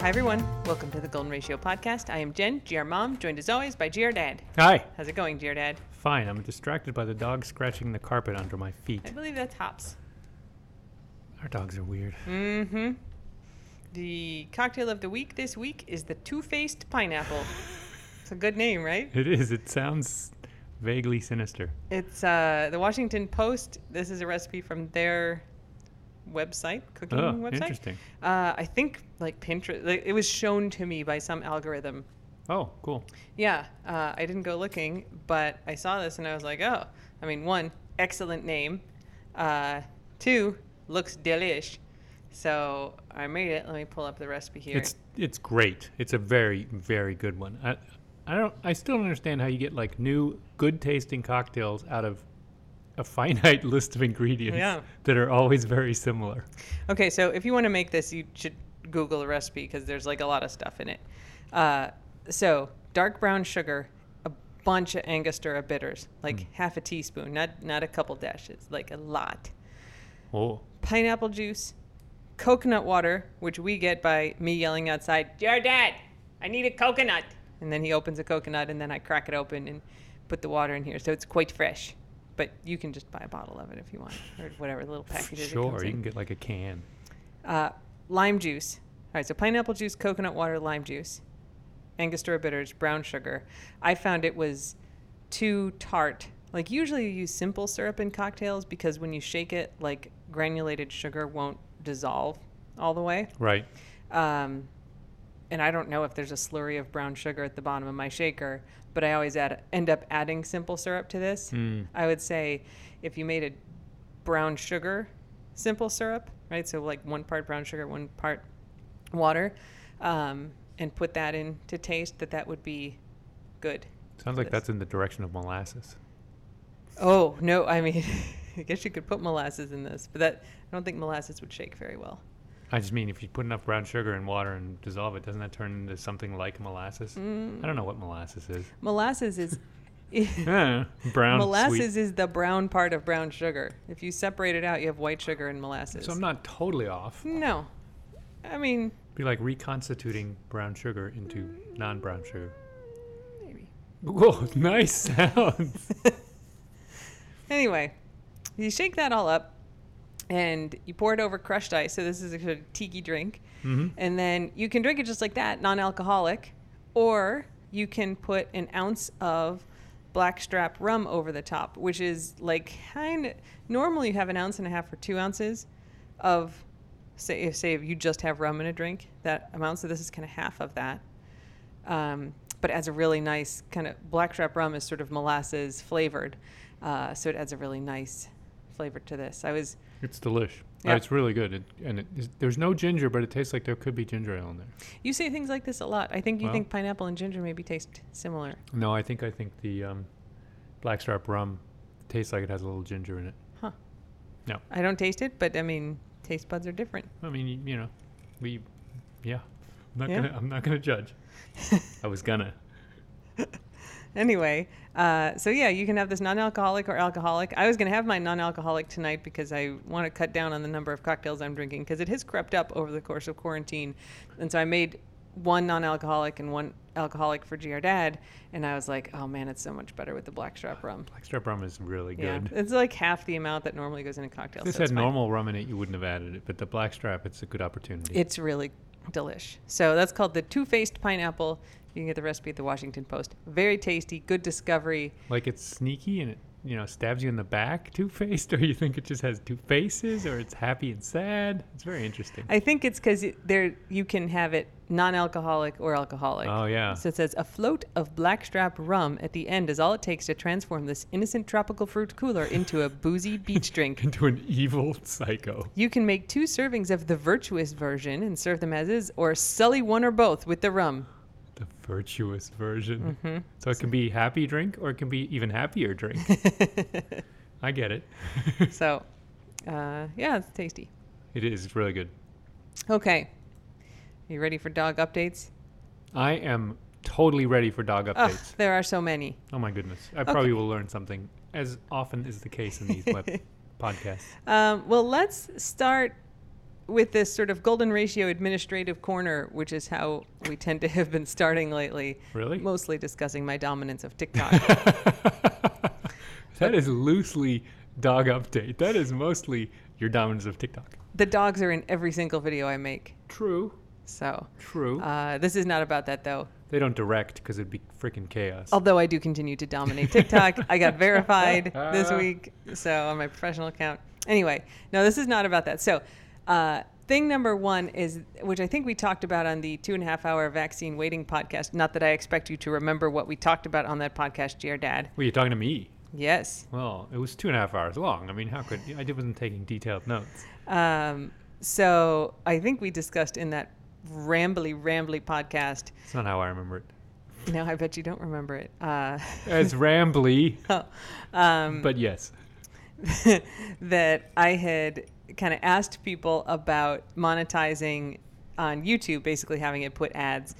Hi, everyone. Welcome to the Golden Ratio Podcast. I am Jen, GR Mom, joined as always by GR Dad. Hi. How's it going, GR Dad? Fine. I'm distracted by the dog scratching the carpet under my feet. I believe that's Hops. Our dogs are weird. Mm-hmm. The cocktail of the week this week is the Two-Faced Pineapple. it's a good name, right? It is. It sounds vaguely sinister. It's uh, the Washington Post. This is a recipe from their website, cooking Oh, website. interesting. Uh, I think like Pinterest. Like, it was shown to me by some algorithm. Oh, cool. Yeah, uh, I didn't go looking, but I saw this and I was like, oh, I mean, one, excellent name. Uh, two, looks delish. So I made it. Let me pull up the recipe here. It's it's great. It's a very very good one. I I don't I still don't understand how you get like new good tasting cocktails out of a finite list of ingredients Yeah. that are always very similar. Okay, so if you want to make this, you should Google a recipe because there's like a lot of stuff in it. Uh, so dark brown sugar, a bunch of Angostura bitters, like half a teaspoon, not not a couple dashes, like a lot. Oh, Pineapple juice, coconut water, which we get by me yelling outside, "Dear Dad, I need a coconut," and then he opens a coconut, and then I crack it open and put the water in here, so it's quite fresh. But you can just buy a bottle of it if you want, or whatever little packages. it sure. You can get like a can. Uh, lime juice. All right, so pineapple juice, coconut water, lime juice, Angostura bitters, brown sugar. I found it was too tart. Like usually you use simple syrup in cocktails because when you shake it, like granulated sugar won't dissolve all the way. Right. Um, and I don't know if there's a slurry of brown sugar at the bottom of my shaker, but I always add, end up adding simple syrup to this. Mm. I would say if you made a brown sugar simple syrup, right? So like one part brown sugar, one part water, um, and put that in to taste, that that would be good. Sounds like This. that's in the direction of molasses. Oh no, I mean, I guess you could put molasses in this, but that I don't think molasses would shake very well. I just mean if you put enough brown sugar in water and dissolve it, doesn't that turn into something like molasses? Mm. I don't know what molasses is. Molasses is. Brown molasses sweet. is the brown part of brown sugar. If you separate it out, you have white sugar and molasses. So I'm not totally off. no, I mean Be like reconstituting brown sugar into non-brown sugar. maybe. Whoa, nice sounds. Anyway, you shake that all up, and you pour it over crushed ice. So this is a sort of tiki drink, hmm and then you can drink it just like that, non-alcoholic, or you can put an ounce of blackstrap rum over the top, which is like kind of normally you have an ounce and a half or two ounces of say if say if you just have rum in a drink that amount so this is kind of half of that. Um, but adds a really nice kind of blackstrap rum is sort of molasses flavored uh, so it adds a really nice flavor to this. I was It's delish. Yeah. It's really good. It, and it is, there's no ginger, but it tastes like there could be ginger ale in there. you say things like this a lot i think you Well. think pineapple and ginger maybe taste similar No, I think I think the um, blackstrap rum tastes like it has a little ginger in it. huh No. i don't taste it but i mean taste buds are different I mean, you, you know, we, yeah. I'm not Yeah. gonna. I'm not gonna judge. I was gonna. Anyway, uh, so yeah, you can have this non-alcoholic or alcoholic. I was going to have my non-alcoholic tonight because I want to cut down on the number of cocktails I'm drinking because it has crept up over the course of quarantine, and so I made one non-alcoholic and one alcoholic for GR Dad, and I was like, oh man, it's so much better with the blackstrap rum. Blackstrap rum is really good. Yeah, it's like half the amount that normally goes in a cocktail. If this so had fine. normal rum in it, you wouldn't have added it. But the blackstrap, it's a good opportunity. It's really delish. So that's called the two-faced pineapple. You can get the recipe at the Washington Post. Very tasty, good discovery. like it's sneaky and it, you know, stabs you in the back, two faced, or you think it just has two faces, or it's happy and sad. It's very interesting. I think it's because there you can have it non-alcoholic or alcoholic. oh yeah. So it says a float of blackstrap rum at the end is all it takes to transform this innocent tropical fruit cooler into a boozy beach drink. into an evil psycho. You can make two servings of the virtuous version and serve them as is, or sully one or both with the rum. The virtuous version. hmm So it can be happy drink or it can be even happier drink. I get it. so, uh, yeah, it's tasty. it is it's really good. Okay, you ready for dog updates? I am totally ready for dog updates. there are so many. Oh my goodness. I probably will learn something as often is the case in these web podcasts. Um, well, let's start with this sort of golden ratio administrative corner, which is how we tend to have been starting lately. Really? Mostly discussing my dominance of TikTok. that is loosely dog update. That is mostly your dominance of TikTok. the dogs are in every single video I make. True. So True. uh, this is not about that though. they don't direct because it'd be freaking chaos. Although I do continue to dominate TikTok, I got verified this week, so on my professional account. Anyway, no, this is not about that. So, uh, thing number one is, which I think we talked about on the two and a half hour vaccine waiting podcast. Not that I expect you to remember what we talked about on that podcast, dear Dad. Were you talking to me? Yes. Well, it was two and a half hours long. I mean, how could I wasn't taking detailed notes? Um, so I think we discussed in that rambly, rambly podcast. It's not how I remember it. No, I bet you don't remember it. Uh, It's rambly, um, but yes. that I had kind of asked people about monetizing on YouTube, basically having it put ads,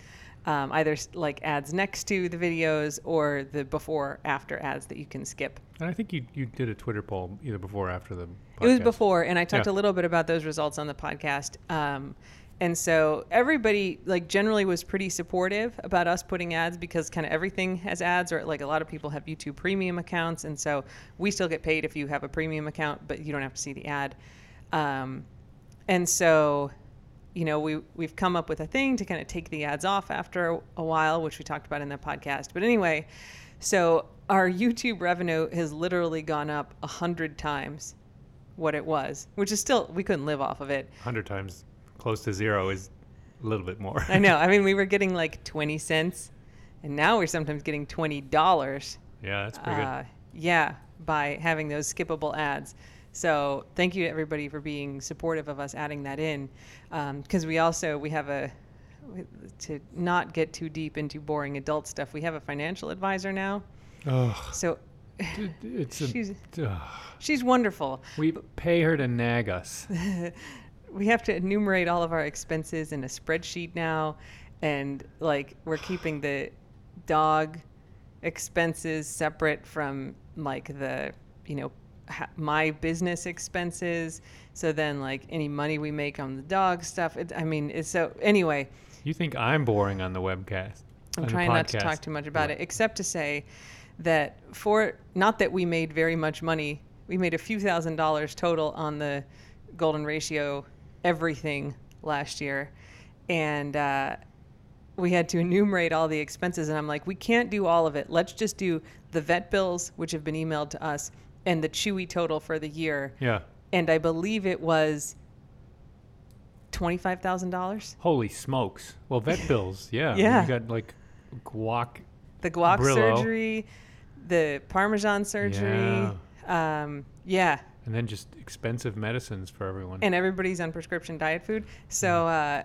um, either like ads next to the videos or the before after ads that you can skip. And I think you, you did a Twitter poll either before or after the. It was before, and I talked Yeah. a little bit about those results on the podcast. Um, and so everybody, like, generally was pretty supportive about us putting ads because kind of everything has ads, or like a lot of people have YouTube premium accounts. And so we still get paid if you have a premium account, but you don't have to see the ad. Um, and so, you know, we, we've come up with a thing to kind of take the ads off after a while, which we talked about in the podcast. But anyway, so our YouTube revenue has literally gone up a hundred times what it was, which is still we couldn't live off of it. 100 times close to zero is a little bit more. I know. I mean, we were getting like twenty cents, and now we're sometimes getting twenty dollars. yeah, that's pretty Uh, yeah, by having those skippable ads. So thank you to everybody for being supportive of us adding that in, um, because we also we have a to not get too deep into boring adult stuff. We have a financial advisor now, good. Ugh, so it's a. she's ugh. she's wonderful. we pay her to nag us. we have to enumerate all of our expenses in a spreadsheet now and like we're keeping the dog expenses separate from like the you know ha- my business expenses so then like any money we make on the dog stuff it, i mean it's so anyway You think I'm boring on the webcast? I'm trying not to talk too much about Yeah. it, except to say that for not that we made very much money, we made a few thousand dollars total on the golden ratio everything last year, and uh, we had to enumerate all the expenses. And I'm like, we can't do all of it. Let's just do the vet bills, which have been emailed to us, and the Chewy total for the year. Yeah. And I believe it was twenty five thousand dollars. Holy smokes. Well, vet bills. Yeah. Yeah. You got like guac. the guac Brillo. surgery, the Parmesan surgery. Yeah. Um, yeah. And then just expensive medicines for everyone. And everybody's on prescription diet food. So, uh,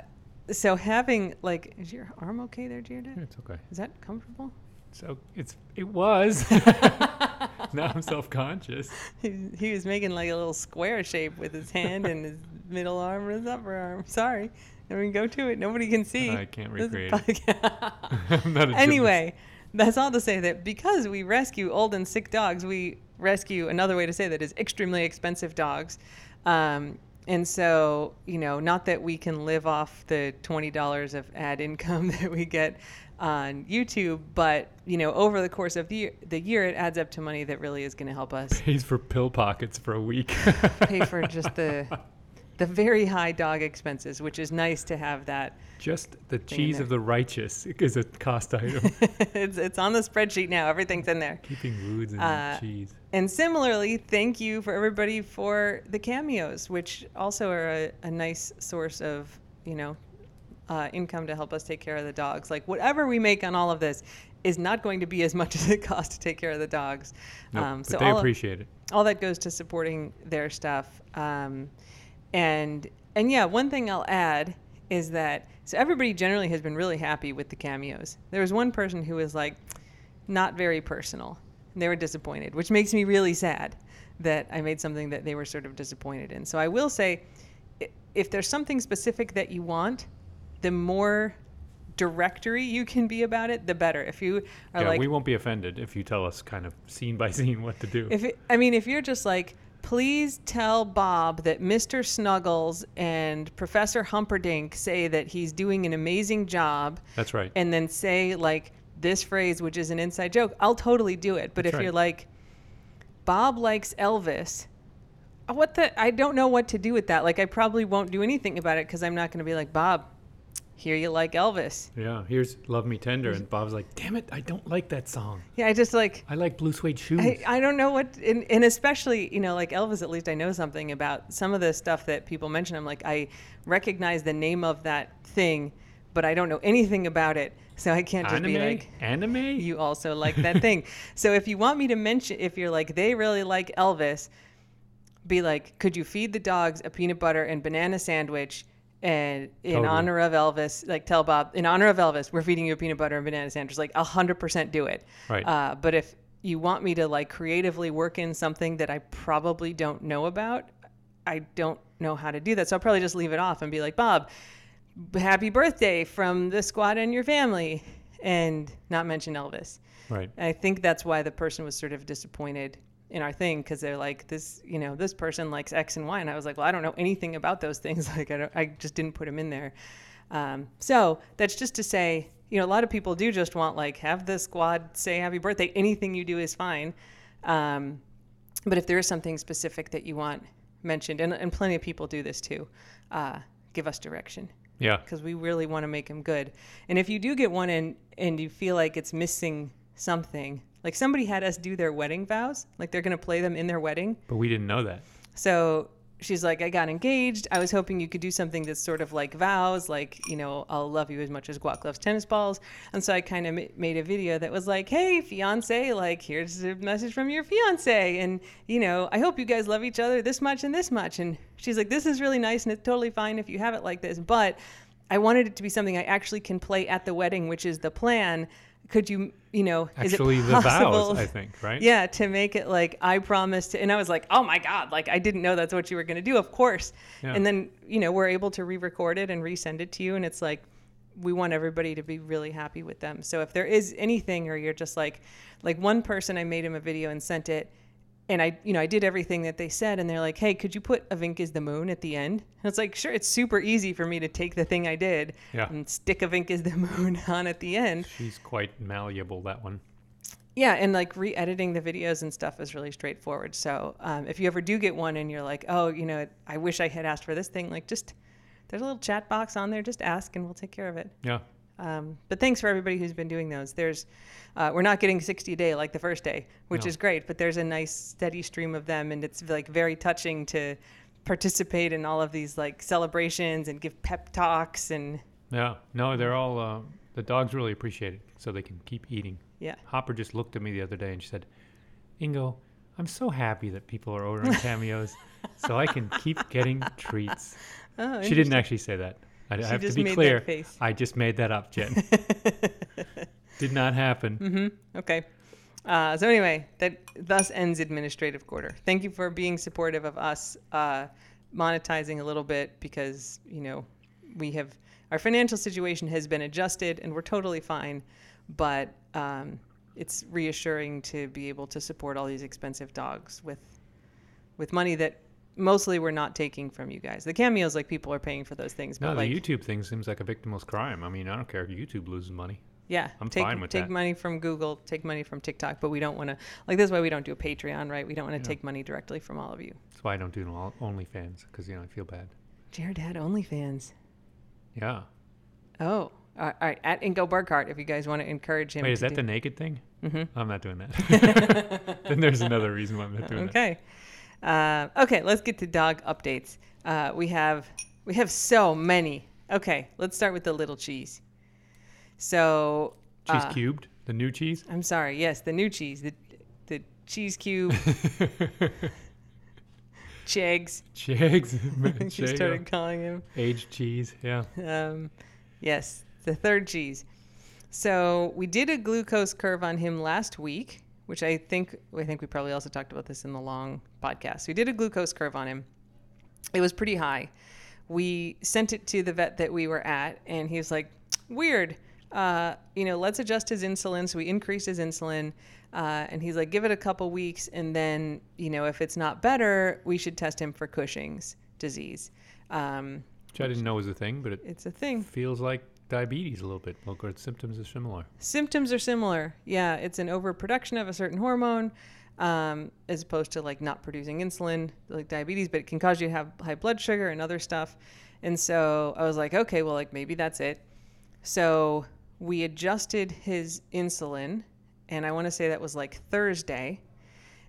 so having like, is your arm okay there, Yeah, it's okay. Is that comfortable? So it's it was. now I'm self-conscious. He, he was making like a little square shape with his hand and his middle arm and his upper arm. Sorry. I mean, go to it. Nobody can see. I can't recreate podcast. I'm not a anyway, that's all to say that because we rescue old and sick dogs, we rescue another way to say that is extremely expensive dogs. Um, and so, you know, not that we can live off the $20 of ad income that we get on YouTube, but, you know, over the course of the year, the year it adds up to money that really is going to help us pays for pill pockets for a week. pay for just the the very high dog expenses, which is nice to have that. Just the cheese of the righteous is a cost item. it's, it's on the spreadsheet now. Everything's in there. Keeping foods and Uh, cheese. And similarly, thank you for everybody for the cameos, which also are a, a nice source of, you know, uh, income to help us take care of the dogs. Like whatever we make on all of this is not going to be as much as it costs to take care of the dogs. Nope, um, but so they all of- appreciate it. all that goes to supporting their stuff. Um, and and yeah, one thing I'll add is that so everybody generally has been really happy with the cameos. There was one person who was like not very personal. And they were disappointed, which makes me really sad that I made something that they were sort of disappointed in. So I will say if there's something specific that you want, the more directory you can be about it, the better. If you are Yeah, like we won't be offended if you tell us kind of scene by scene what to do. if it, I mean, if you're just like please tell Bob that Mr. Snuggles and Professor Humperdinck say that he's doing an amazing job, That's right. and then say like this phrase, which is an inside joke. I'll totally do it. But That's if right. you're like, Bob likes Elvis. What the? I don't know what to do with that. Like, I probably won't do anything about it because I'm not going to be like, Bob, here you like Elvis. yeah. Here's "Love Me Tender," and Bob's like, "Damn it, I don't like that song. Yeah, I just like, I like blue suede shoes." I, I don't know what, and, and especially, you know, like Elvis, at least I know something about some of the stuff that people mention. I'm like, I recognize the name of that thing, but I don't know anything about it. So I can't just Anime, be like, anime. you also like that thing. So if you want me to mention, if you're like, they really like Elvis, be like, could you feed the dogs a peanut butter and banana sandwich? And in Totally. honor of Elvis, like tell Bob, in honor of Elvis, we're feeding you a peanut butter and banana sandwich. Like, 100% do it. Right. Uh, but if you want me to like creatively work in something that I probably don't know about, I don't know how to do that. So I'll probably just leave it off and be like, Bob, happy birthday from the squad and your family, and not mention Elvis. right. I think that's why the person was sort of disappointed in our thing because they're like this, you know, this person likes X and Y, and I was like, well, I don't know anything about those things. Like, I, don't, I just didn't put them in there. Um, so that's just to say, you know, a lot of people do just want like have the squad say happy birthday. Anything you do is fine. Um, but if there is something specific that you want mentioned, and, and plenty of people do this too, uh, give us direction Yeah. because we really want to make them good. And if you do get one and and you feel like it's missing something, like somebody had us do their wedding vows, like they're going to play them in their wedding. But we didn't know that. So she's like, I got engaged. I was hoping you could do something that's sort of like vows, like, you know, I'll love you as much as Guac loves tennis balls. And so I kind of made a video that was like, hey, fiance, like, here's a message from your fiance. And, you know, I hope you guys love each other this much and this much. And she's like, this is really nice and it's totally fine if you have it like this. But I wanted it to be something I actually can play at the wedding, which is the plan. Could you, you know, Actually, is it the vows, I think, right? Yeah, to make it like I promised, to, and I was like, oh my god, like I didn't know that's what you were going to do. Of course. Yeah. And then you know we're able to re-record it and resend it to you, and it's like we want everybody to be really happy with them. So if there is anything, or you're just like, like one person, I made him a video and sent it, and I, you know, I did everything that they said, and they're like, hey, could you put a Vink is the moon at the end? And it's like, sure, it's super easy for me to take the thing I did Yeah. and stick a Vink is the moon on at the end. She's quite malleable, that one. Yeah, and like re-editing the videos and stuff is really straightforward. So um, if you ever do get one and you're like, oh, you know, I wish I had asked for this thing, like just there's a little chat box on there. Just ask and we'll take care of it. Yeah. Um, but thanks for everybody who's been doing those. There's, uh, we're not getting 60 a day like the first day, which No. is great. But there's a nice steady stream of them, and it's like very touching to participate in all of these like celebrations and give pep talks and Yeah. No, they're all, uh, the dogs really appreciate it, so they can keep eating. yeah. Hopper just looked at me the other day and she said, Ingo, I'm so happy that people are ordering cameos so I can keep getting treats. Oh, She didn't actually say that. I, I have to be made that clear. face. I just made that up, Jen. Did not happen. Mm-hmm. Okay. Uh, so anyway, that thus ends administrative quarter. Thank you for being supportive of us uh, monetizing a little bit because you know we have our financial situation has been adjusted and we're totally fine, but um, it's reassuring to be able to support all these expensive dogs with with money that mostly we're not taking from you guys. The cameos, like people are paying for those things, but No, like the YouTube thing seems like a victimless crime. I mean, I don't care if YouTube loses money. Yeah, I'm take, fine with take that. money from Google, take money from TikTok, but we don't want to. Like this is why we don't do a Patreon, right? We don't want to Yeah. take money directly from all of you. That's why I don't do no OnlyFans because you know I feel bad. Jared had OnlyFans. Yeah. Oh, all right. At Ingo Burkhart, if you guys want to encourage him. Wait, is that do- the naked thing? Mhm. I'm not doing that. then there's another reason why I'm not doing that. Okay. Uh, okay, let's get to dog updates. Uh, we have we have so many. Okay, let's start with the little cheese. So Cheese uh, cubed, the new cheese. I'm sorry. Yes, the new cheese, the the cheese cube, Chegs. Chigs, she started calling him. aged cheese. Yeah. Um, yes, the third cheese. So we did a glucose curve on him last week, which I think I think we probably also talked about this in the long podcast. We did a glucose curve on him. It was pretty high. We sent it to the vet that we were at, and he was like, "Weird. uh, you know, let's adjust his insulin. So we increased his insulin. Uh, and he's like, give it a couple weeks. And then, you know, if it's not better, we should test him for Cushing's disease. Um, Which I didn't know was a thing, but it it's a thing. feels like diabetes a little bit. Well, its symptoms are similar. Symptoms are similar. Yeah, it's an overproduction of a certain hormone, um, as opposed to like not producing insulin, like diabetes, but it can cause you to have high blood sugar and other stuff. And so I was like, okay, well, like maybe that's it. So we adjusted his insulin, and I want to say that was like Thursday.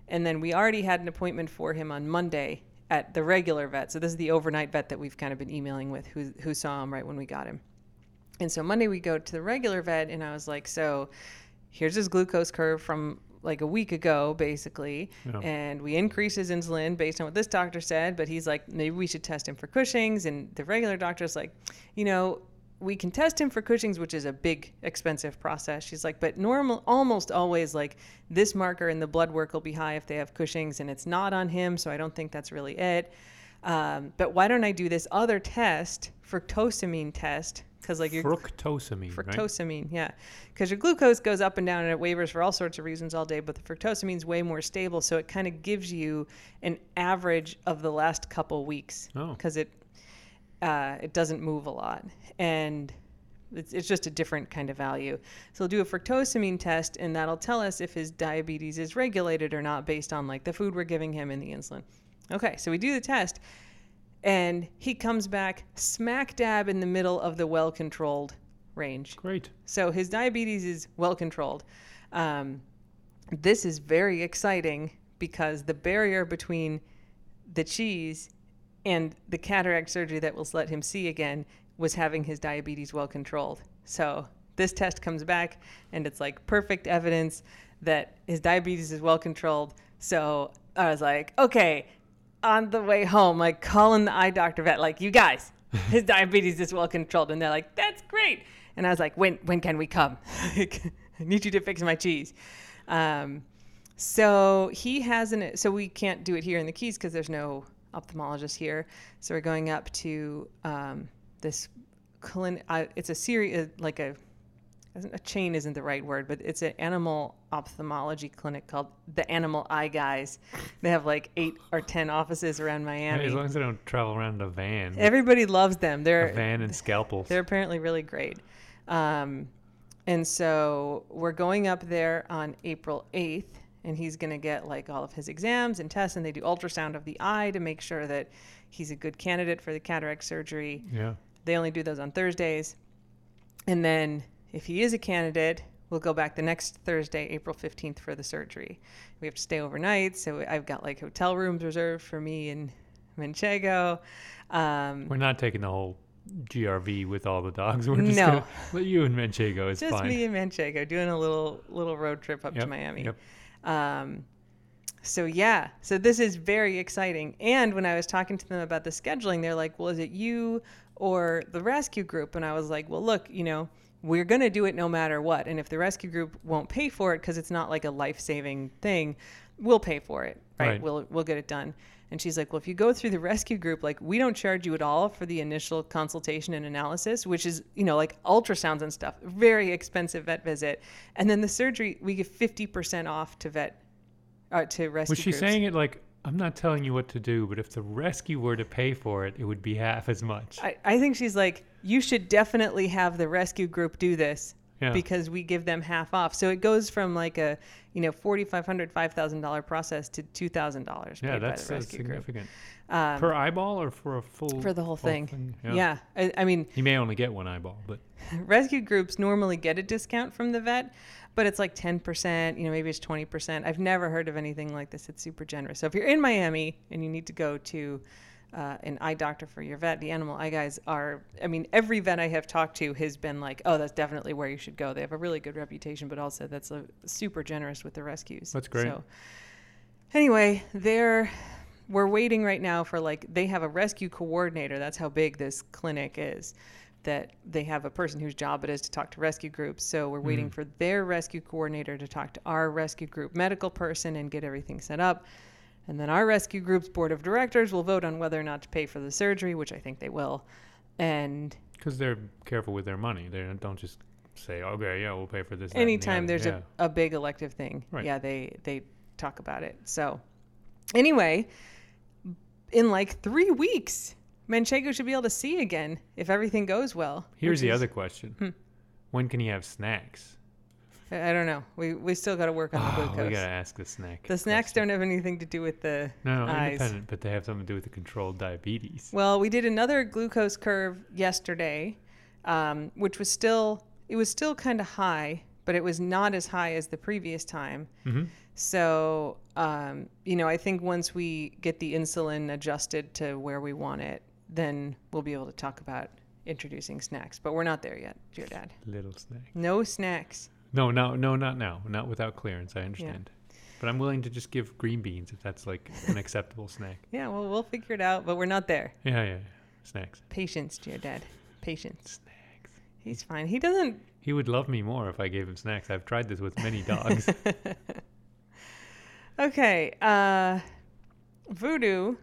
And then we already had an appointment for him on Monday at the regular vet. So this is the overnight vet that we've kind of been emailing with, who who saw him right when we got him. And so Monday we go to the regular vet, and I was like, so here's his glucose curve from like a week ago, basically. Yeah. And we increase his insulin based on what this doctor said, but he's like, maybe we should test him for Cushing's. And the regular doctor's like, you know, we can test him for Cushing's, which is a big, expensive process. She's like, but normal, almost always, like this marker in the blood work will be high if they have Cushing's, and it's not on him, so I don't think that's really it. Um, but why don't I do this other test, fructosamine test? Because like your Fructosamine, right? fructosamine, yeah, because your glucose goes up and down and it wavers for all sorts of reasons all day, but the fructosamine is way more stable, so it kind of gives you an average of the last couple weeks Oh. because it uh, it doesn't move a lot and it's, it's just a different kind of value. So we'll do a fructosamine test and that'll tell us if his diabetes is regulated or not based on like the food we're giving him and the insulin. Okay, so we do the test and he comes back smack dab in the middle of the well controlled range. Great. So his diabetes is well controlled. Um, this is very exciting because the barrier between the cheese and the cataract surgery that will let him see again was having his diabetes well controlled. So this test comes back and it's like perfect evidence that his diabetes is well controlled. So I was like, okay, on the way home, like calling the eye doctor vet, like, you guys, his diabetes is well controlled. And they're like, that's great. And I was like, when, when can we come? I need you to fix my cheese. Um, so he has an, so we can't do it here in the Keys because there's no ophthalmologist here. So we're going up to um, this clinic. Uh, it's a series, like a, a chain isn't the right word, but it's an animal ophthalmology clinic called the Animal Eye Guys. They have like eight or ten offices around Miami. As long as they don't travel around in a van. Everybody loves them. They're a van and scalpels. they're apparently really great. Um, and so we're going up there on April 8th, and he's going to get like all of his exams and tests, and they do ultrasound of the eye to make sure that he's a good candidate for the cataract surgery. yeah. They only do those on Thursdays. And then if he is a candidate, we'll go back the next Thursday, April 15th, for the surgery. We have to stay overnight, so I've got like hotel rooms reserved for me and Manchego. Um, We're not taking the whole GRV with all the dogs. We're just No. gonna let you and Manchego. It's just fine. me and Manchego doing a little little road trip up to Miami. yep. Um, so yeah, so this is very exciting. And when I was talking to them about the scheduling, they're like, "Well, is it you or the rescue group?" And I was like, "Well, look, you know, we're going to do it no matter what. And if the rescue group won't pay for it because it's not like a life-saving thing, we'll pay for it, right? Right. We'll we'll get it done." And she's like, "Well, if you go through the rescue group, like we don't charge you at all for the initial consultation and analysis, which is, you know, like ultrasounds and stuff, very expensive vet visit. And then the surgery, we give 50% off to vet uh, to rescue Was she groups. saying it like, I'm not telling you what to do, but if the rescue were to pay for it, it would be half as much. I, I think she's like, you should definitely have the rescue group do this Yeah. because we give them half off. So it goes from like a, you know, $4,500, $5,000 process to $2,000 paid yeah, by that's, the that's significant. Um, per eyeball or for a full? for the whole full thing. Yeah. I, I mean, He may only get one eyeball, but rescue groups normally get a discount from the vet, but it's like 10%, you know, maybe it's 20%. I've never heard of anything like this. It's super generous. So if you're in Miami and you need to go to uh, an eye doctor for your vet, the animal eye guys are, I mean, every vet I have talked to has been like, oh, that's definitely where you should go. They have a really good reputation, but also that's a, super generous with the rescues. That's great. So anyway, they're we're waiting right now for like they have a rescue coordinator. That's how big this clinic is. That they have a person whose job it is to talk to rescue groups. So we're waiting Mhm. for their rescue coordinator to talk to our rescue group medical person and get everything set up. And then our rescue group's board of directors will vote on whether or not to pay for the surgery, which I think they will. And because they're careful with their money, they don't just say, okay, yeah, we'll pay for this. and the anytime there's yeah. a, a big elective thing Right. yeah they they talk about it so anyway in like three weeks manchego should be able to see again if everything goes well Here's the is- other question: Hmm. When can he have snacks? i don't know we we still got to work on the Oh, glucose we gotta ask the snack. the snacks question. don't have anything to do with the No, no, eyes independent, but they have something to do with the controlled diabetes. Well, we did another glucose curve yesterday, um, which was still it was still kind of high, but it was not as high as the previous time. hmm So, um, you know, I think once we get the insulin adjusted to where we want it, then we'll be able to talk about introducing snacks. But we're not there yet, dear dad. Little snack. No snacks. No, no, no, not now. Not without clearance. I understand. But I'm willing to just give green beans if that's like an acceptable snack. Yeah, well, we'll figure it out, but we're not there. Yeah, yeah, yeah. Snacks. Patience, dear dad. Patience. Snacks. He's fine. He doesn't He would love me more if I gave him snacks. I've tried this with many dogs. Okay, uh, Voodoo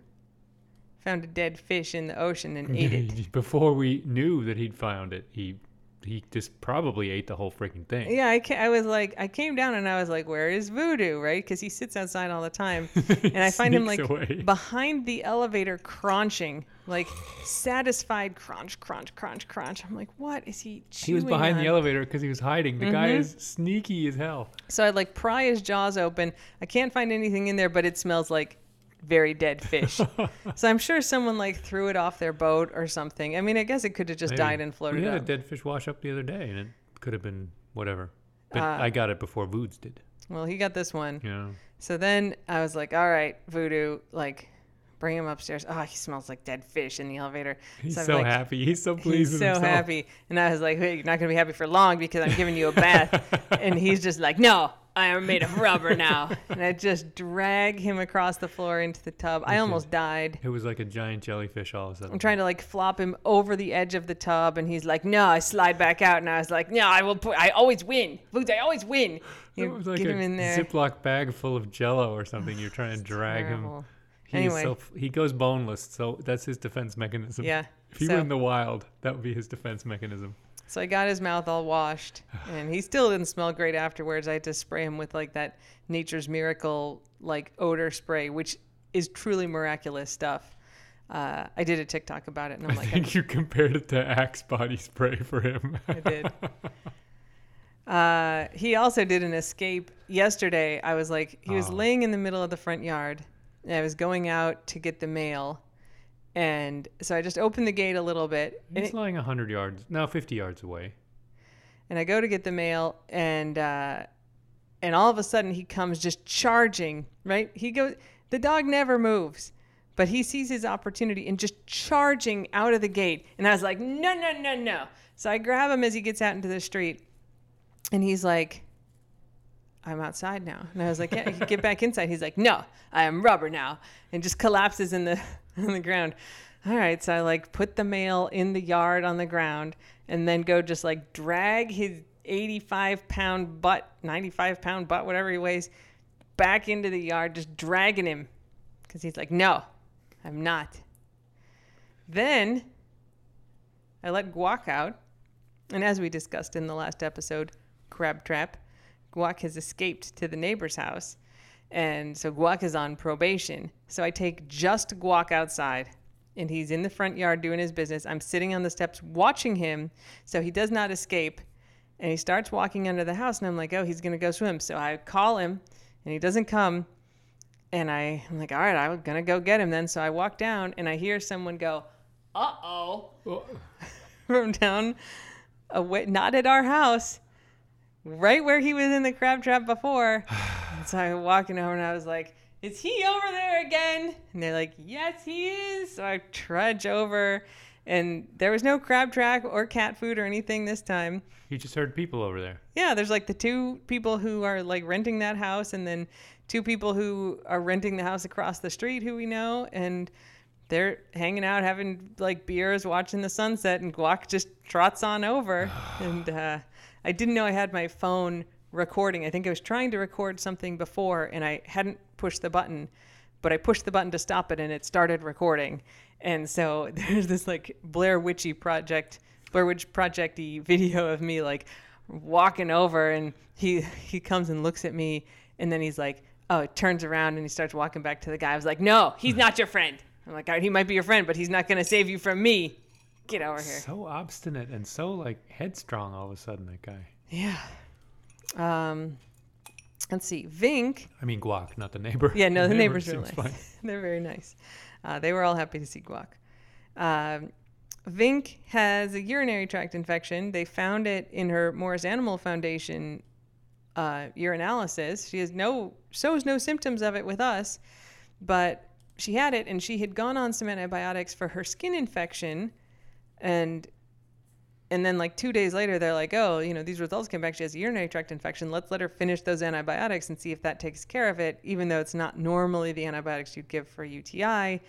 found a dead fish in the ocean and ate it. Before we knew that he'd found it, he he just probably ate the whole freaking thing. Yeah, I, ca- I was like, I came down and I was like, where is Voodoo, right? Because he sits outside all the time. And I find him like away. behind the elevator crunching, like satisfied crunch, crunch, crunch, crunch. I'm like, what is he He was behind on? the elevator because he was hiding. The guy Mhm. is sneaky as hell. So I like pry his jaws open. I can't find anything in there, but it smells like very dead fish. so I'm sure someone like threw it off their boat or something. I mean, I guess it could have just Maybe. died and floated We had up. a dead fish wash up the other day, and it could have been whatever. But Uh, I got it before Voods did. Well, he got this one. Know, So then I was like, all right, Voodoo, like, bring him upstairs. Oh, he smells like dead fish in the elevator. he's I'm so like, happy. He's so pleased He's so himself. happy. And I was like, hey, you're not going to be happy for long because I'm giving you a bath. and he's just like, no, I am made of rubber now. and I just drag him across the floor into the tub. I almost died. It was like a giant jellyfish all of a sudden. I'm trying to like flop him over the edge of the tub, and he's like, "No, I slide back out." And I was like, "No, I will put. I always win, Boots. I always win." It You was like get a him in there. Ziploc bag full of Jello or something. You're trying to drag him. He Anyway. so he goes boneless, so that's his defense mechanism. Yeah. If he so, were in the wild, that would be his defense mechanism. so I got his mouth all washed, and he still didn't smell great afterwards. I had to spray him with like that Nature's Miracle like odor spray, which is truly miraculous stuff. Uh, I did a TikTok about it, and I'm I like, I think you compared it to Axe body spray for him. I did. Uh, he also did an escape yesterday. I was like, he was Oh. laying in the middle of the front yard. And I was going out to get the mail. And so I just opened the gate a little bit. He's it- lying 100 yards, no, 50 yards away. and I go to get the mail. And, uh, and all of a sudden he comes just charging, right? He goes, the dog never moves. But he sees his opportunity and just charging out of the gate. And I was like, no, no, no, no. So I grab him as he gets out into the street. And he's like, I'm outside now. And I was like, yeah, get back inside. He's like, no, I am rubber now. And just collapses in the on the ground. All right, so I like put the mail in the yard on the ground and then go just like drag his 85 pound butt, 95 pound butt, whatever he weighs, back into the yard, just dragging him. Because he's like, no, I'm not. Then I let Guac out. And as we discussed in the last episode, Crab Trap, Guac has escaped to the neighbor's house. And so Guac is on probation. So I take just Guac outside and he's in the front yard doing his business. I'm sitting on the steps watching him so he does not escape. And he starts walking under the house and I'm like, oh, he's going to go swim. So I call him and he doesn't come. And I, I'm like, all right, I'm going to go get him then. So I walk down and I hear someone go, uh oh from down away, not at our house, right where he was in the crab trap before. so I was walking over and I was like, is he over there again? And they're like, yes, he is. So I trudge over and there was no crab trap or cat food or anything this time. You just heard people over there. Yeah, there's like the two people who are like renting that house and then two people who are renting the house across the street who we know and they're hanging out having like beers watching the sunset and guac just trots on over and uh, i didn't know i had my phone recording i think i was trying to record something before and i hadn't pushed the button but i pushed the button to stop it and it started recording and so there's this like blair witchy project blair witch projecty video of me like walking over and he he comes and looks at me and then he's like, oh, turns around and he starts walking back to the guy. I was like, no, he's not your friend. I'm like, all right, he might be your friend, but he's not gonna save you from me. Get over here. So obstinate and so like headstrong all of a sudden, that guy. Yeah. Um, let's see. Vink. I mean, Guac, not the neighbor. Yeah, no, the neighbors are nice. fine. They're very nice. Uh, they were all happy to see Guac. Um, Vink has a urinary tract infection. They found it in her Morris Animal Foundation uh, urinalysis. She has no shows no symptoms of it with us, but she had it, and she had gone on some antibiotics for her skin infection, and and then like two days later, they're like, oh, you know, these results came back. She has a urinary tract infection. Let's let her finish those antibiotics and see if that takes care of it, even though it's not normally the antibiotics you'd give for UTI.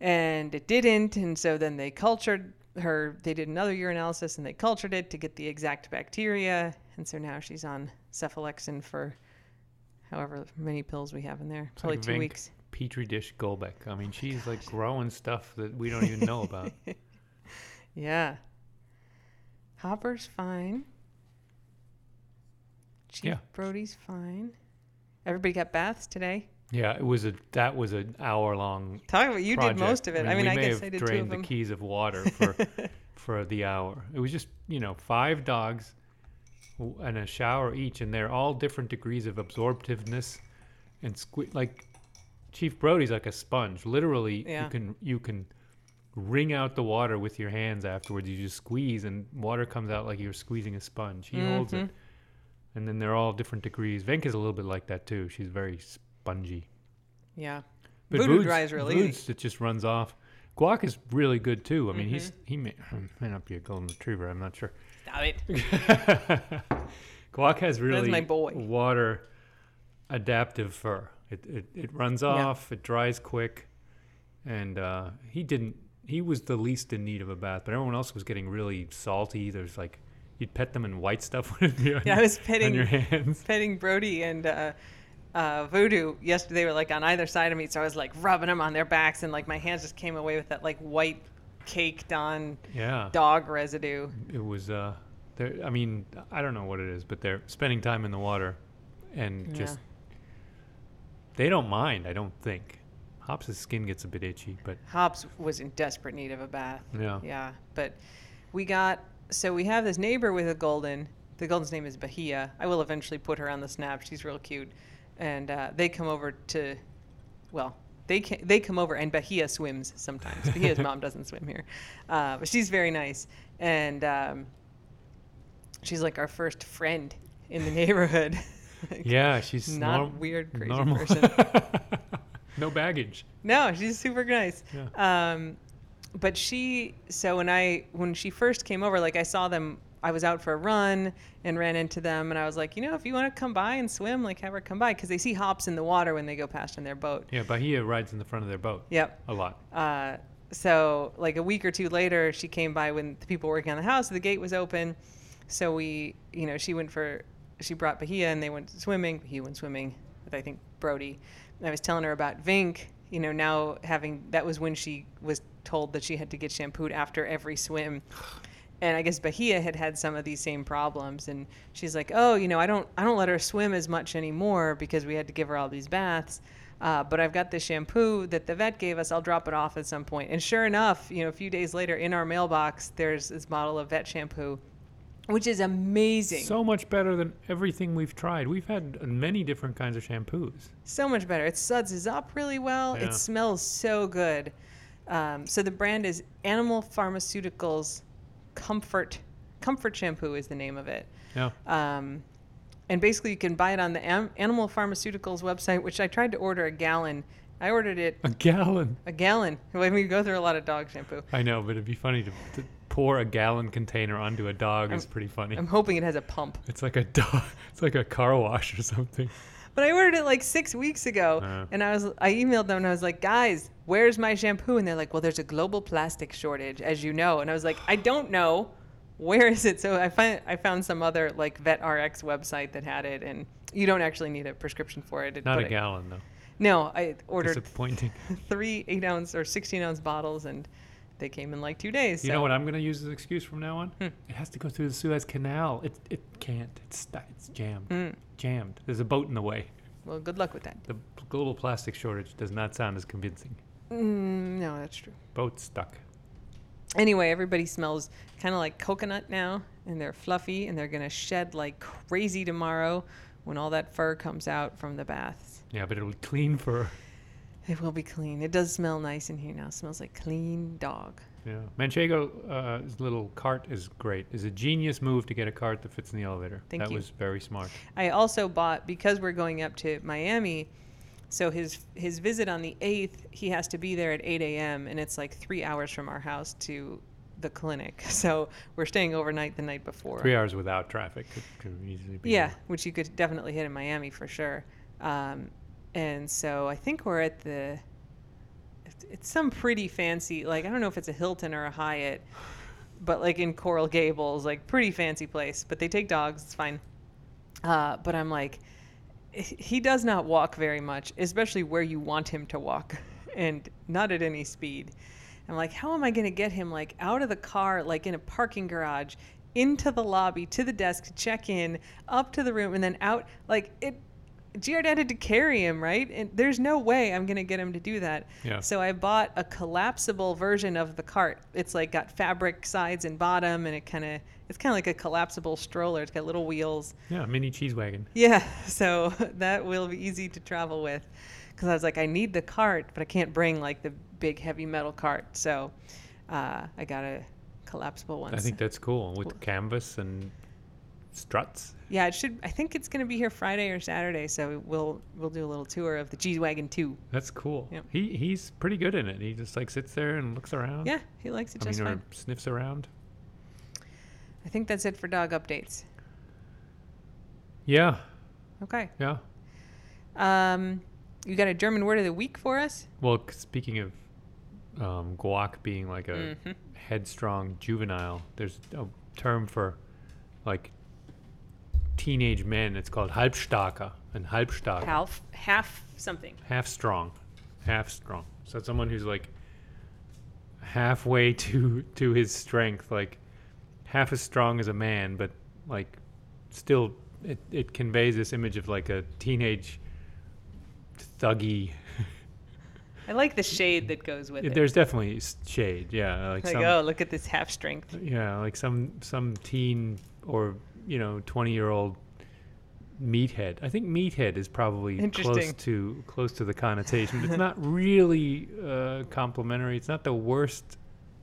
And it didn't. And so then they cultured her. They did another urinalysis and they cultured it to get the exact bacteria. And so now she's on cephalexin for however many pills we have in there. It's Probably like two Vink weeks. Petri dish Golbeck. I mean, oh she's like growing stuff that we don't even know about. Yeah. Hopper's fine. Chief Yeah. Brody's fine. Everybody got baths today. Yeah, it was a that was an hour long. Talk about you project. did most of it. I mean, I, may guess have I did two of drained the keys of water for for the hour. It was just you know five dogs and a shower each, and they're all different degrees of absorptiveness and like Chief Brody's like a sponge. Literally, Yeah. you can you can wring out the water with your hands afterwards. You just squeeze, and water comes out like you're squeezing a sponge. He holds Mm-hmm. it, and then they're all different degrees. Vink is a little bit like that too. She's very spongy. Yeah. But Voodoo Voods- dries really Voods, it just runs off. Guac is really good too. I mean, he's Mm-hmm. he may, may not be a golden retriever. I'm not sure. Stop it. Guac has really water adaptive fur. It, it it runs off. It dries quick, and uh, he didn't. He was the least in need of a bath, but everyone else was getting really salty. There's like you'd pet them and white stuff would be on, Yeah, I was petting your hands. petting Brody and uh, uh, Voodoo yesterday. They were like on either side of me, so I was like rubbing them on their backs, and like my hands just came away with that like white caked on Yeah, dog residue. it was. Uh, I mean, I don't know what it is, but they're spending time in the water, and just they don't mind. I don't think. Hops' skin gets a bit itchy, but Hops was in desperate need of a bath. yeah. Yeah, but we got so we have this neighbor with a golden. The golden's name is Bahia. I will eventually put her on the snap. She's real cute, and uh, they come over to, well, they ca- they come over and Bahia swims sometimes. Bahia's mom doesn't swim here, uh, but she's very nice, and um, she's like our first friend in the neighborhood. Like, Yeah, she's not norm- weird, crazy normal. person. no baggage. No, she's super nice. Yeah. Um, but she, so when I, when she first came over, like I saw them, I was out for a run and ran into them, and I was like, you know, if you want to come by and swim, like have her come by, because they see hops in the water when they go past in their boat. Yeah, Bahia rides in the front of their boat Yep. a lot. Uh, so like a week or two later, she came by when the people working on the house, the gate was open. So we, you know, she went for, she brought Bahia and they went swimming. Bahia went swimming with, I think, Brody. And I was telling her about Vink, you know, now having, that was when she was told that she had to get shampooed after every swim. And I guess Bahia had had some of these same problems, and she's like, "Oh, you know, I don't, I don't let her swim as much anymore because we had to give her all these baths. Uh, but I've got the shampoo that the vet gave us. I'll drop it off at some point." And sure enough, you know, a few days later, in our mailbox, there's this bottle of vet shampoo, which is amazing. So, much better than everything we've tried. We've had many different kinds of shampoos. So much better. It suds up really well. Yeah. It smells so good. Um, so the brand is Animal Pharmaceuticals Comfort. Comfort shampoo is the name of it. Yeah. Um, and basically, you can buy it on the Am- Animal Pharmaceuticals website, which I tried to order a gallon. I ordered it A gallon. a gallon. When we go through a lot of dog shampoo, I know, but it'd be funny to, to pour a gallon container onto a dog is pretty funny. I'm hoping it has a pump. it's like a dog. It's like a car wash or something. But I ordered it like six weeks ago, Uh. and I was I emailed them and I was like, guys, where's my shampoo? And they're like, well, there's a global plastic shortage, as you know. And I was like, I don't know. Where is it? So I find I found some other like VetRx website that had it, and you don't actually need a prescription for it. Not a it- gallon though. No, I ordered Disappointing. three eight ounce or 16 ounce bottles and they came in like two days. You so- know what I'm going to use as an excuse from now on? Hmm. It has to go through the Suez Canal. It it can't. It's. It's jammed. Mm. Jammed. There's a boat in the way. Well, good luck with that. The global plastic shortage does not sound as convincing. Mm, no, that's true. Boat stuck. Anyway, everybody smells kind of like coconut now, and they're fluffy, and they're gonna shed like crazy tomorrow when all that fur comes out from the baths. Yeah, but it'll be clean fur. It will be clean. It does smell nice in here now. It smells like clean dog. Yeah. Manchego, uh, little cart is great. It's a genius move to get a cart that fits in the elevator. Thank you. that you. was very smart. I also bought because we're going up to Miami. So his his visit on the eighth, he has to be there at eight a.m. and it's like three hours from our house to the clinic. So we're staying overnight the night before. Three hours without traffic could, could easily be. Yeah, which you could definitely hit in Miami for sure. Um, and so I think we're at the. It's, some pretty fancy, like I don't know if it's a Hilton or a Hyatt, but like in Coral Gables, like pretty fancy place. But they take dogs, it's fine. Uh, but I'm like, he does not walk very much, especially where you want him to walk, and not at any speed. I'm like, how am I going to get him like out of the car, like in a parking garage, into the lobby, to the desk, check in, up to the room, and then out? Like it, Giard had to carry him, right? And there's no way I'm going to get him to do that. Yeah. So I bought a collapsible version of the cart. It's like got fabric sides and bottom, and it kind of it's kind of like a collapsible stroller. It's got little wheels. Yeah, mini cheese wagon. Yeah, so that will be easy to travel with. Because I was like, I need the cart, but I can't bring like the big heavy metal cart. So uh, I got a collapsible one. I think that's cool with canvas and struts. Yeah, it should. I think it's going to be here Friday or Saturday. So we'll we'll do a little tour of the G wagon too. That's cool. Yep. He he's pretty good in it. He just like sits there and looks around. Yeah, he likes it I just mean, or fine. sniffs around. I think that's it for dog updates. Yeah, Okay. yeah. Um, you got a German word of the week for us? Well, speaking of um, guac being like a Mhm. headstrong juvenile, there's a term for like teenage men. It's called halbstarker and halbstarker. Half half something. half strong, half strong. So someone who's like halfway to to his strength, like half as strong as a man, but like still, it it conveys this image of like a teenage thuggy. I like the shade that goes with it. There's definitely shade, yeah, like, like, some, oh, look at this half strength. yeah, like some some teen or you know twenty year old meathead. I think meathead is probably close to close to the connotation. It's not really uh, complimentary. It's not the worst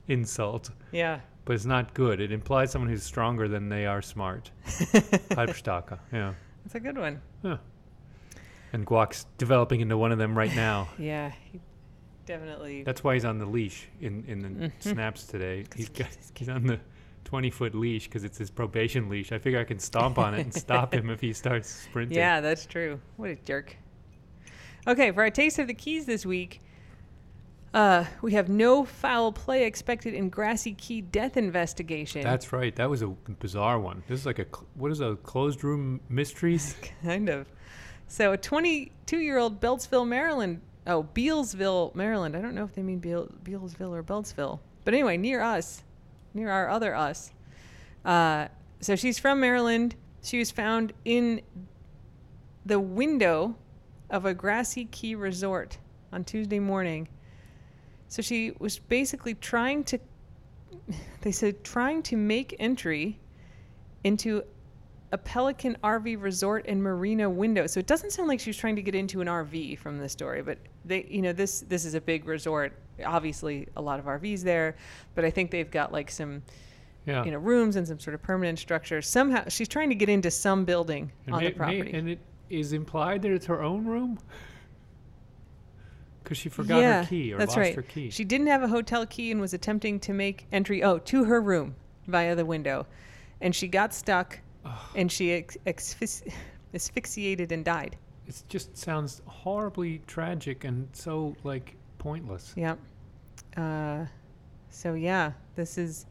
insult, Yeah. but it's not good. It implies someone who's stronger than they are smart. Halbstarker, yeah. That's a good one. yeah. And Guac's developing into one of them right now. Yeah, he definitely. That's why he's on the leash in in the Mhm. snaps today. He's he got, he's on the twenty foot leash because it's his probation leash. I figure I can stomp on it and stop him if he starts sprinting. yeah, that's true. What a jerk. Okay, for our taste of the keys this week, uh, we have no foul play expected in Grassy Key death investigation. That's right. That was a bizarre one. This is like a cl- what is a closed room mysteries? kind of. So, a 22 year old Beltsville, Maryland. Oh, Bealsville, Maryland. I don't know if they mean Beal, Bealsville or Beltsville. But anyway, near us, near our other us. Uh, so, she's from Maryland. She was found in the window of a Grassy Key resort on Tuesday morning. So, she was basically trying to, they said, trying to make entry into a Pelican RV resort and marina window. So it doesn't sound like she was trying to get into an RV from the story, but they, you know, this this is a big resort. Obviously, a lot of RVs there, but I think they've got like some, Yeah. you know, rooms and some sort of permanent structure. Somehow, she's trying to get into some building and on may- the may- property. and it is implied that it's her own room because she forgot yeah, her key or that's lost right. her key. She didn't have a hotel key and was attempting to make entry oh to her room via the window, and she got stuck, and she ex- asphyxiated and died. it just sounds horribly tragic and so like pointless. Yep. Uh, so yeah, this is.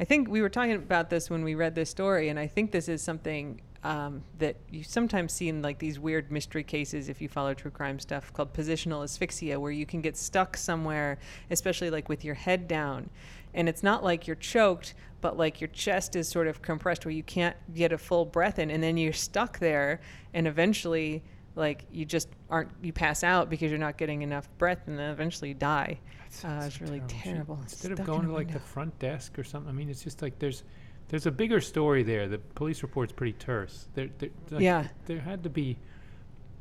I think we were talking about this when we read this story, and I think this is something um, that you sometimes see in like these weird mystery cases if you follow true crime stuff called positional asphyxia, where you can get stuck somewhere, especially like with your head down. And it's not like you're choked, but like your chest is sort of compressed where you can't get a full breath in. And then you're stuck there. And eventually, like you just aren't, you pass out because you're not getting enough breath. And then eventually you die. Uh, it's really Shit, terrible. Instead of going to like the front desk or something, I mean, it's just like there's there's a bigger story there. The police report's pretty terse. There, there, like, Yeah. there had to be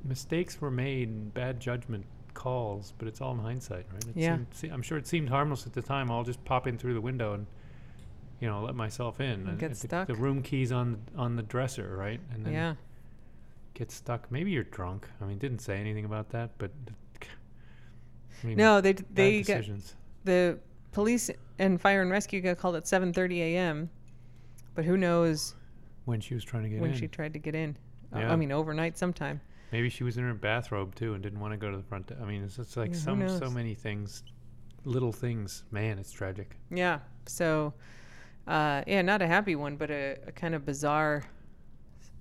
mistakes were made and bad judgment calls, but it's all in hindsight, right? It Yeah. seemed, se- I'm sure it seemed harmless at the time. I'll just pop in through the window and you know let myself in. And get the, stuck. The room keys on on the dresser, right? And then Yeah. get stuck. Maybe you're drunk. I mean, didn't say anything about that, but. I mean, No, they, d- they got, decisions. the police and fire and rescue got called at 7:30 a.m. But who knows when she was trying to get when in. she tried to get in? Yeah. I mean, overnight sometime. Maybe she was in her bathrobe too and didn't want to go to the front. de- I mean, it's just like Yeah, some so many things, little things. Man, it's tragic. Yeah. So, uh, yeah, not a happy one, but a, a kind of bizarre,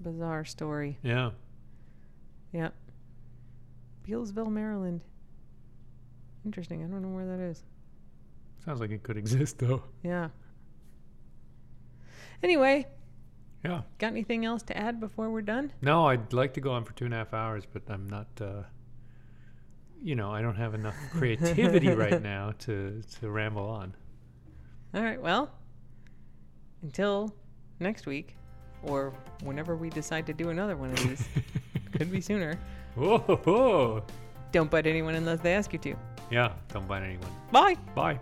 bizarre story. Yeah. Yeah. Bealsville, Maryland. Interesting. I don't know where that is. Sounds like it could exist though. Yeah. Anyway, Yeah. got anything else to add before we're done? No, I'd like to go on for two and a half hours, but I'm not. Uh, you know, I don't have enough creativity right now to to ramble on. All right. Well, until next week, or whenever we decide to do another one of these, could be sooner. Whoa, whoa. Don't bite anyone unless they ask you to. Yeah. Don't bite anyone. Bye. Bye.